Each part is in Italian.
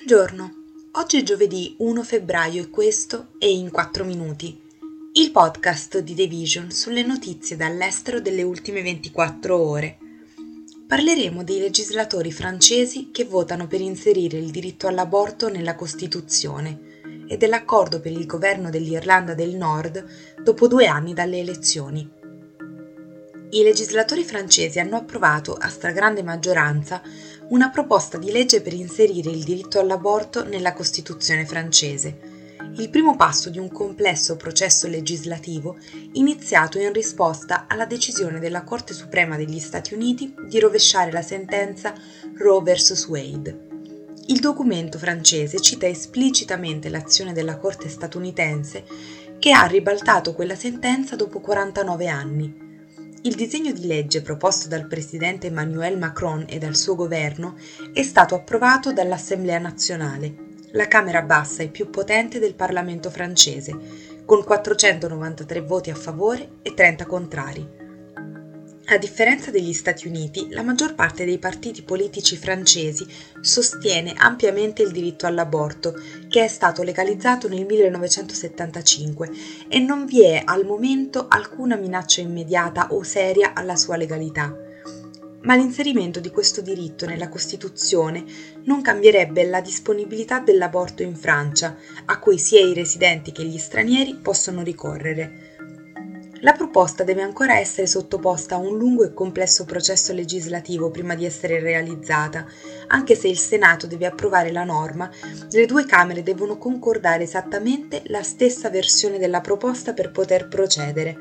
Buongiorno, oggi è giovedì 1 febbraio e questo è In 4 Minuti, il podcast di The Vision sulle notizie dall'estero delle ultime 24 ore. Parleremo dei legislatori francesi che votano per inserire il diritto all'aborto nella Costituzione e dell'accordo per il governo dell'Irlanda del Nord dopo due anni dalle elezioni. I legislatori francesi hanno approvato a stragrande maggioranza una proposta di legge per inserire il diritto all'aborto nella Costituzione francese, il primo passo di un complesso processo legislativo iniziato in risposta alla decisione della Corte Suprema degli Stati Uniti di rovesciare la sentenza Roe vs. Wade. Il documento francese cita esplicitamente l'azione della Corte statunitense che ha ribaltato quella sentenza dopo 49 anni il disegno di legge proposto dal presidente Emmanuel Macron e dal suo governo è stato approvato dall'Assemblea nazionale, la Camera bassa e più potente del Parlamento francese, con 493 voti a favore e 30 contrari. A differenza degli Stati Uniti, la maggior parte dei partiti politici francesi sostiene ampiamente il diritto all'aborto, che è stato legalizzato nel 1975 e non vi è al momento alcuna minaccia immediata o seria alla sua legalità. Ma l'inserimento di questo diritto nella Costituzione non cambierebbe la disponibilità dell'aborto in Francia, a cui sia i residenti che gli stranieri possono ricorrere. La proposta deve ancora essere sottoposta a un lungo e complesso processo legislativo prima di essere realizzata. Anche se il Senato deve approvare la norma, le due Camere devono concordare esattamente la stessa versione della proposta per poter procedere,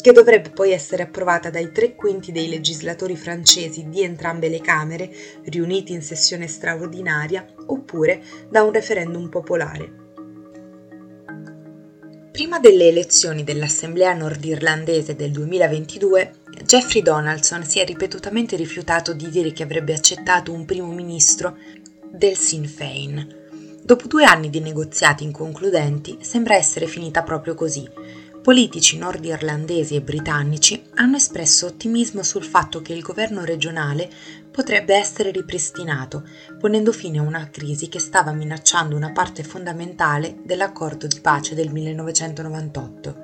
che dovrebbe poi essere approvata dai tre quinti dei legislatori francesi di entrambe le Camere, riuniti in sessione straordinaria, oppure da un referendum popolare. Prima delle elezioni dell'Assemblea nordirlandese del 2022, Jeffrey Donaldson si è ripetutamente rifiutato di dire che avrebbe accettato un primo ministro del Sinn Féin. Dopo due anni di negoziati inconcludenti, sembra essere finita proprio così. Politici nordirlandesi e britannici hanno espresso ottimismo sul fatto che il governo regionale potrebbe essere ripristinato, ponendo fine a una crisi che stava minacciando una parte fondamentale dell'accordo di pace del 1998.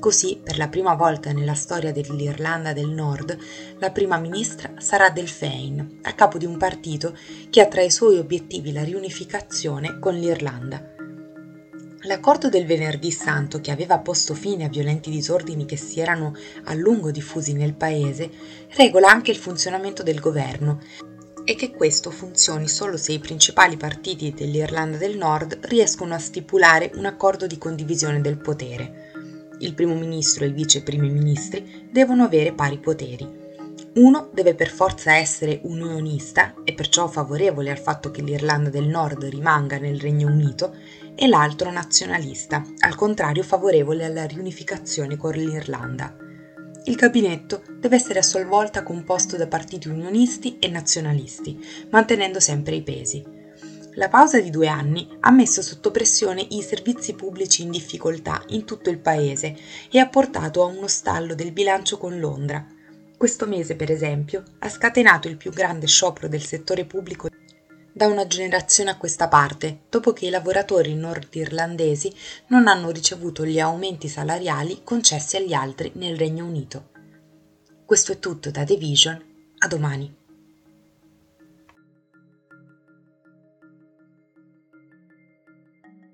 Così, per la prima volta nella storia dell'Irlanda del Nord, la prima ministra sarà Del Féin, a capo di un partito che ha tra i suoi obiettivi la riunificazione con l'Irlanda. L'accordo del venerdì santo, che aveva posto fine a violenti disordini che si erano a lungo diffusi nel paese, regola anche il funzionamento del governo e che questo funzioni solo se i principali partiti dell'Irlanda del Nord riescono a stipulare un accordo di condivisione del potere. Il primo ministro e i vice primi ministri devono avere pari poteri. Uno deve per forza essere unionista e perciò favorevole al fatto che l'Irlanda del Nord rimanga nel Regno Unito e l'altro nazionalista, al contrario favorevole alla riunificazione con l'Irlanda. Il gabinetto deve essere a sua volta composto da partiti unionisti e nazionalisti, mantenendo sempre i pesi. La pausa di due anni ha messo sotto pressione i servizi pubblici in difficoltà in tutto il paese e ha portato a uno stallo del bilancio con Londra. Questo mese, per esempio, ha scatenato il più grande sciopero del settore pubblico da una generazione a questa parte, dopo che i lavoratori nordirlandesi non hanno ricevuto gli aumenti salariali concessi agli altri nel Regno Unito. Questo è tutto da The Vision, a domani.